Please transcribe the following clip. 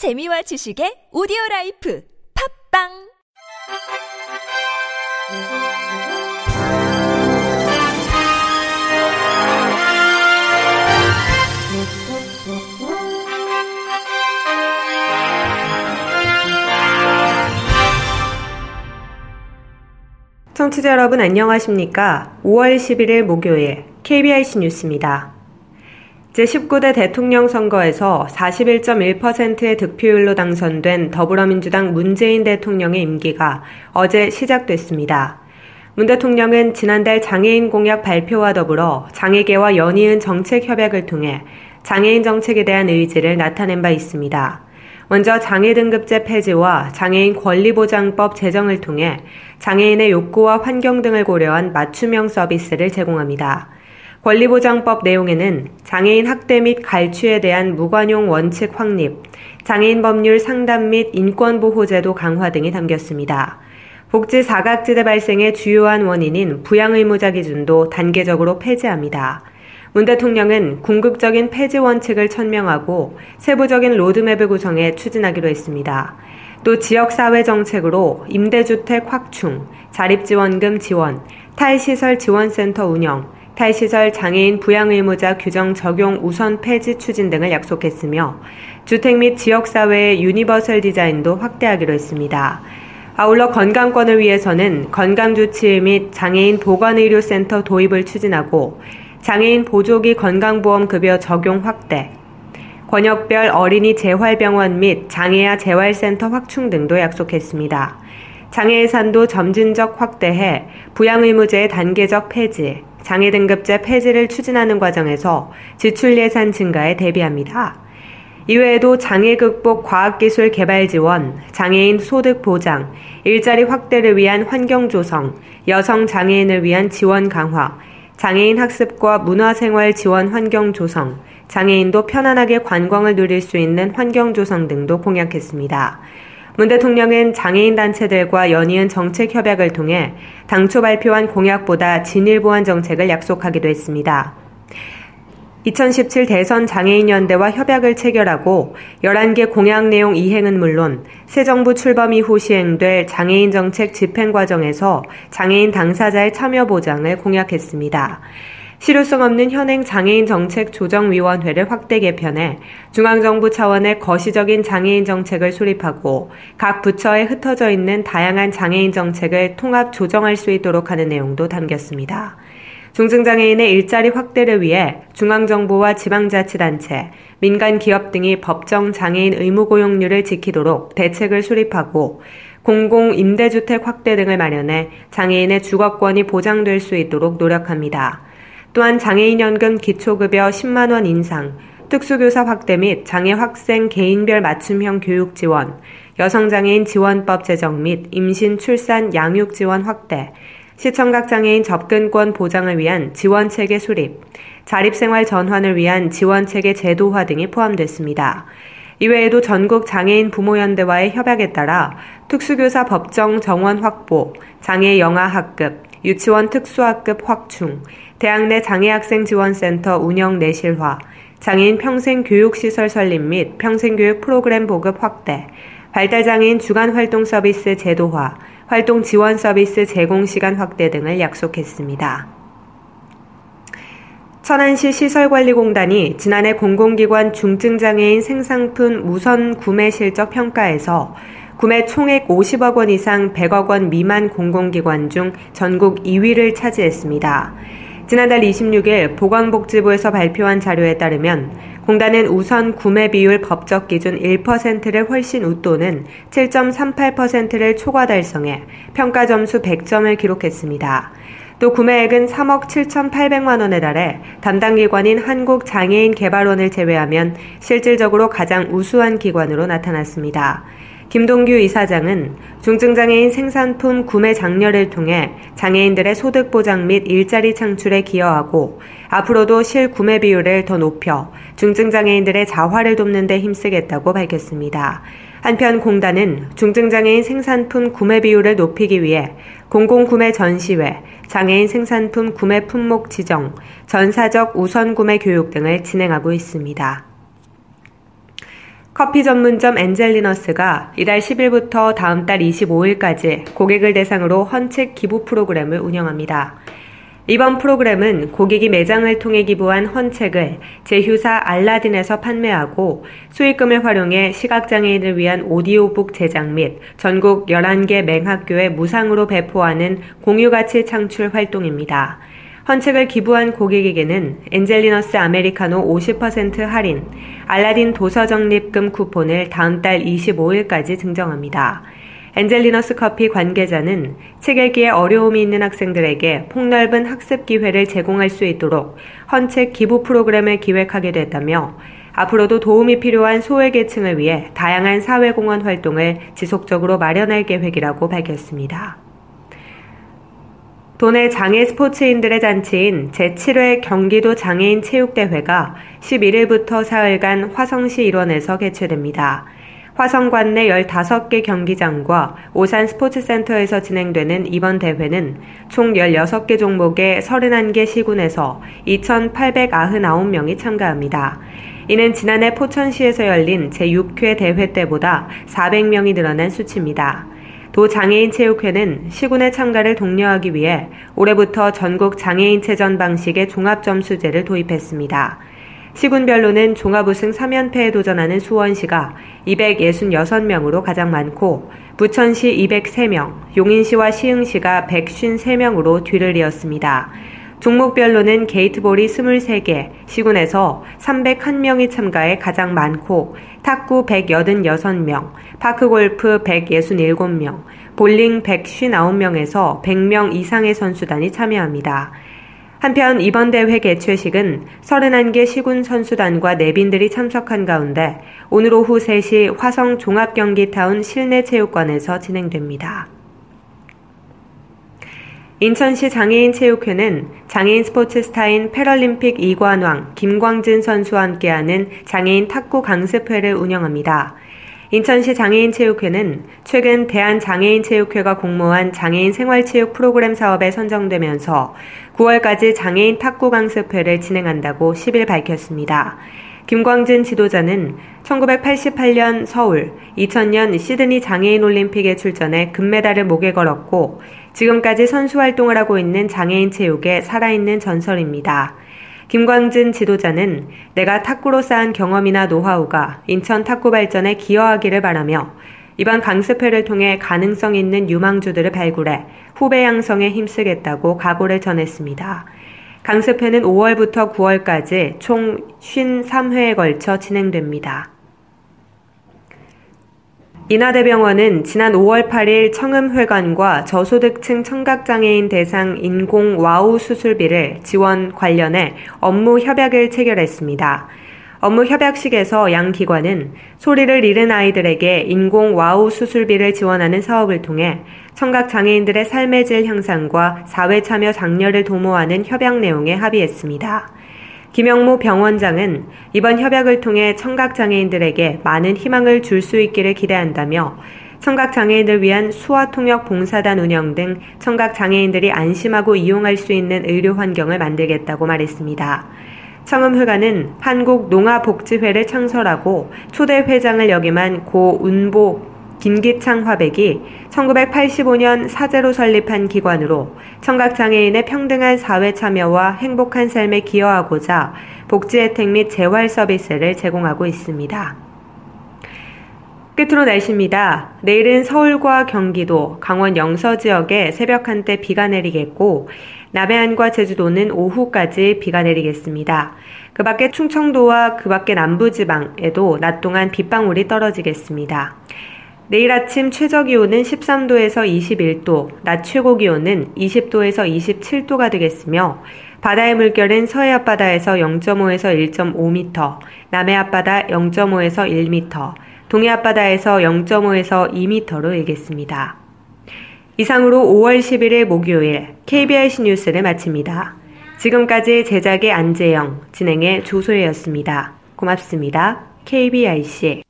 재미와 지식의 오디오 라이프 팝빵 청취자 여러분 안녕하십니까? 5월 11일 목요일 KBIC 뉴스입니다. 제19대 대통령 선거에서 41.1%의 득표율로 당선된 더불어민주당 문재인 대통령의 임기가 어제 시작됐습니다. 문 대통령은 지난달 장애인 공약 발표와 더불어 장애계와 연이은 정책 협약을 통해 장애인 정책에 대한 의지를 나타낸 바 있습니다. 먼저 장애 등급제 폐지와 장애인 권리보장법 제정을 통해 장애인의 욕구와 환경 등을 고려한 맞춤형 서비스를 제공합니다. 권리보장법 내용에는 장애인 학대 및 갈취에 대한 무관용 원칙 확립, 장애인 법률 상담 및 인권보호제도 강화 등이 담겼습니다. 복지 사각지대 발생의 주요한 원인인 부양의무자 기준도 단계적으로 폐지합니다. 문 대통령은 궁극적인 폐지 원칙을 천명하고 세부적인 로드맵을 구성해 추진하기로 했습니다. 또 지역사회 정책으로 임대주택 확충, 자립지원금 지원, 탈시설 지원센터 운영, 탈시설 장애인 부양의무자 규정 적용 우선 폐지 추진 등을 약속했으며 주택 및 지역사회의 유니버설 디자인도 확대하기로 했습니다. 아울러 건강권을 위해서는 건강주치의 및 장애인 보건의료센터 도입을 추진하고 장애인 보조기 건강보험급여 적용 확대, 권역별 어린이 재활병원 및 장애아 재활센터 확충 등도 약속했습니다. 장애 예산도 점진적 확대해 부양 의무제의 단계적 폐지, 장애 등급제 폐지를 추진하는 과정에서 지출 예산 증가에 대비합니다. 이외에도 장애 극복 과학기술 개발 지원, 장애인 소득 보장, 일자리 확대를 위한 환경 조성, 여성 장애인을 위한 지원 강화, 장애인 학습과 문화생활 지원 환경 조성, 장애인도 편안하게 관광을 누릴 수 있는 환경 조성 등도 공약했습니다. 문 대통령은 장애인 단체들과 연이은 정책 협약을 통해 당초 발표한 공약보다 진일 보완 정책을 약속하기도 했습니다. 2017 대선 장애인연대와 협약을 체결하고 11개 공약 내용 이행은 물론 새 정부 출범 이후 시행될 장애인 정책 집행 과정에서 장애인 당사자의 참여 보장을 공약했습니다. 실효성 없는 현행 장애인 정책 조정위원회를 확대 개편해 중앙정부 차원의 거시적인 장애인 정책을 수립하고 각 부처에 흩어져 있는 다양한 장애인 정책을 통합 조정할 수 있도록 하는 내용도 담겼습니다. 중증장애인의 일자리 확대를 위해 중앙정부와 지방자치단체, 민간 기업 등이 법정 장애인 의무 고용률을 지키도록 대책을 수립하고 공공 임대주택 확대 등을 마련해 장애인의 주거권이 보장될 수 있도록 노력합니다. 또한 장애인연금 기초급여 10만원 인상, 특수교사 확대 및 장애 학생 개인별 맞춤형 교육 지원, 여성장애인 지원법 제정 및 임신, 출산, 양육 지원 확대, 시청각 장애인 접근권 보장을 위한 지원 체계 수립, 자립생활 전환을 위한 지원 체계 제도화 등이 포함됐습니다. 이외에도 전국 장애인 부모연대와의 협약에 따라 특수교사 법정 정원 확보, 장애 영아 학급, 유치원 특수학급 확충, 대학 내 장애학생 지원센터 운영 내실화, 장애인 평생 교육시설 설립 및 평생교육 프로그램 보급 확대, 발달장애인 주간 활동 서비스 제도화, 활동 지원 서비스 제공 시간 확대 등을 약속했습니다. 천안시 시설관리공단이 지난해 공공기관 중증장애인 생상품 우선 구매 실적 평가에서 구매 총액 50억 원 이상 100억 원 미만 공공기관 중 전국 2위를 차지했습니다. 지난달 26일 보건복지부에서 발표한 자료에 따르면 공단은 우선 구매 비율 법적 기준 1%를 훨씬 웃도는 7.38%를 초과 달성해 평가 점수 100점을 기록했습니다. 또 구매액은 3억 7,800만 원에 달해 담당 기관인 한국장애인개발원을 제외하면 실질적으로 가장 우수한 기관으로 나타났습니다. 김동규 이사장은 중증장애인 생산품 구매 장려를 통해 장애인들의 소득 보장 및 일자리 창출에 기여하고 앞으로도 실 구매 비율을 더 높여 중증장애인들의 자활을 돕는 데 힘쓰겠다고 밝혔습니다. 한편 공단은 중증장애인 생산품 구매 비율을 높이기 위해 공공구매 전시회, 장애인 생산품 구매 품목 지정, 전사적 우선 구매 교육 등을 진행하고 있습니다. 커피 전문점 엔젤리너스가 이달 10일부터 다음 달 25일까지 고객을 대상으로 헌책 기부 프로그램을 운영합니다. 이번 프로그램은 고객이 매장을 통해 기부한 헌책을 제휴사 알라딘에서 판매하고 수익금을 활용해 시각장애인을 위한 오디오북 제작 및 전국 11개 맹학교에 무상으로 배포하는 공유가치 창출 활동입니다. 헌책을 기부한 고객에게는 엔젤리너스 아메리카노 50% 할인, 알라딘 도서 적립금 쿠폰을 다음 달 25일까지 증정합니다. 엔젤리너스 커피 관계자는 책 읽기에 어려움이 있는 학생들에게 폭넓은 학습 기회를 제공할 수 있도록 헌책 기부 프로그램을 기획하게 됐다며 앞으로도 도움이 필요한 소외계층을 위해 다양한 사회공헌 활동을 지속적으로 마련할 계획이라고 밝혔습니다. 도내 장애 스포츠인들의 잔치인 제7회 경기도 장애인 체육대회가 11일부터 사흘간 화성시 일원에서 개최됩니다. 화성관 내 15개 경기장과 오산 스포츠센터에서 진행되는 이번 대회는 총 16개 종목의 31개 시군에서 2,899명이 참가합니다. 이는 지난해 포천시에서 열린 제6회 대회 때보다 400명이 늘어난 수치입니다. 도 장애인 체육회는 시군의 참가를 독려하기 위해 올해부터 전국 장애인체전 방식의 종합점수제를 도입했습니다. 시군별로는 종합우승 3연패에 도전하는 수원시가 266명으로 가장 많고 부천시 203명, 용인시와 시흥시가 153명으로 뒤를 이었습니다. 종목별로는 게이트볼이 23개, 시군에서 301명이 참가해 가장 많고 탁구 186명, 파크골프 167명, 볼링 159명에서 100명 이상의 선수단이 참여합니다. 한편 이번 대회 개최식은 31개 시군 선수단과 내빈들이 참석한 가운데 오늘 오후 3시 화성 종합경기타운 실내 체육관에서 진행됩니다. 인천시 장애인체육회는 장애인 스포츠 스타인 패럴림픽 2관왕 김광진 선수와 함께하는 장애인 탁구 강습회를 운영합니다. 인천시 장애인체육회는 최근 대한장애인체육회가 공모한 장애인 생활체육 프로그램 사업에 선정되면서 9월까지 장애인 탁구 강습회를 진행한다고 10일 밝혔습니다. 김광진 지도자는 1988년 서울, 2000년 시드니 장애인 올림픽에 출전해 금메달을 목에 걸었고 지금까지 선수 활동을 하고 있는 장애인 체육의 살아있는 전설입니다. 김광진 지도자는 내가 탁구로 쌓은 경험이나 노하우가 인천 탁구 발전에 기여하기를 바라며 이번 강습회를 통해 가능성 있는 유망주들을 발굴해 후배 양성에 힘쓰겠다고 각오를 전했습니다. 강습회는 5월부터 9월까지 총 53회에 걸쳐 진행됩니다. 인하대병원은 지난 5월 8일 청음회관과 저소득층 청각장애인 대상 인공 와우 수술비를 지원 관련해 업무 협약을 체결했습니다. 업무 협약식에서 양 기관은 소리를 잃은 아이들에게 인공 와우 수술비를 지원하는 사업을 통해 청각 장애인들의 삶의 질 향상과 사회 참여 장려를 도모하는 협약 내용에 합의했습니다. 김영모 병원장은 이번 협약을 통해 청각 장애인들에게 많은 희망을 줄 수 있기를 기대한다며 청각 장애인을 위한 수화 통역 봉사단 운영 등 청각 장애인들이 안심하고 이용할 수 있는 의료 환경을 만들겠다고 말했습니다. 청음회관은 한국농아복지회를 창설하고 초대 회장을 역임한 고 운보 김기창 화백이 1985년 사제로 설립한 기관으로 청각장애인의 평등한 사회 참여와 행복한 삶에 기여하고자 복지 혜택 및 재활 서비스를 제공하고 있습니다. 끝으로 날씨입니다. 내일은 서울과 경기도, 강원 영서 지역에 새벽 한때 비가 내리겠고, 남해안과 제주도는 오후까지 비가 내리겠습니다. 그 밖에 충청도와 그 밖에 남부지방에도 낮 동안 빗방울이 떨어지겠습니다. 내일 아침 최저 기온은 13도에서 21도, 낮 최고 기온은 20도에서 27도가 되겠으며 바다의 물결은 서해 앞바다에서 0.5에서 1.5m, 남해 앞바다 0.5에서 1m, 동해 앞바다에서 0.5에서 2m로 일겠습니다. 이상으로 5월 11일 목요일 KBIC 뉴스를 마칩니다. 지금까지 제작의 안재영, 진행의 조소혜였습니다. 고맙습니다. KBIC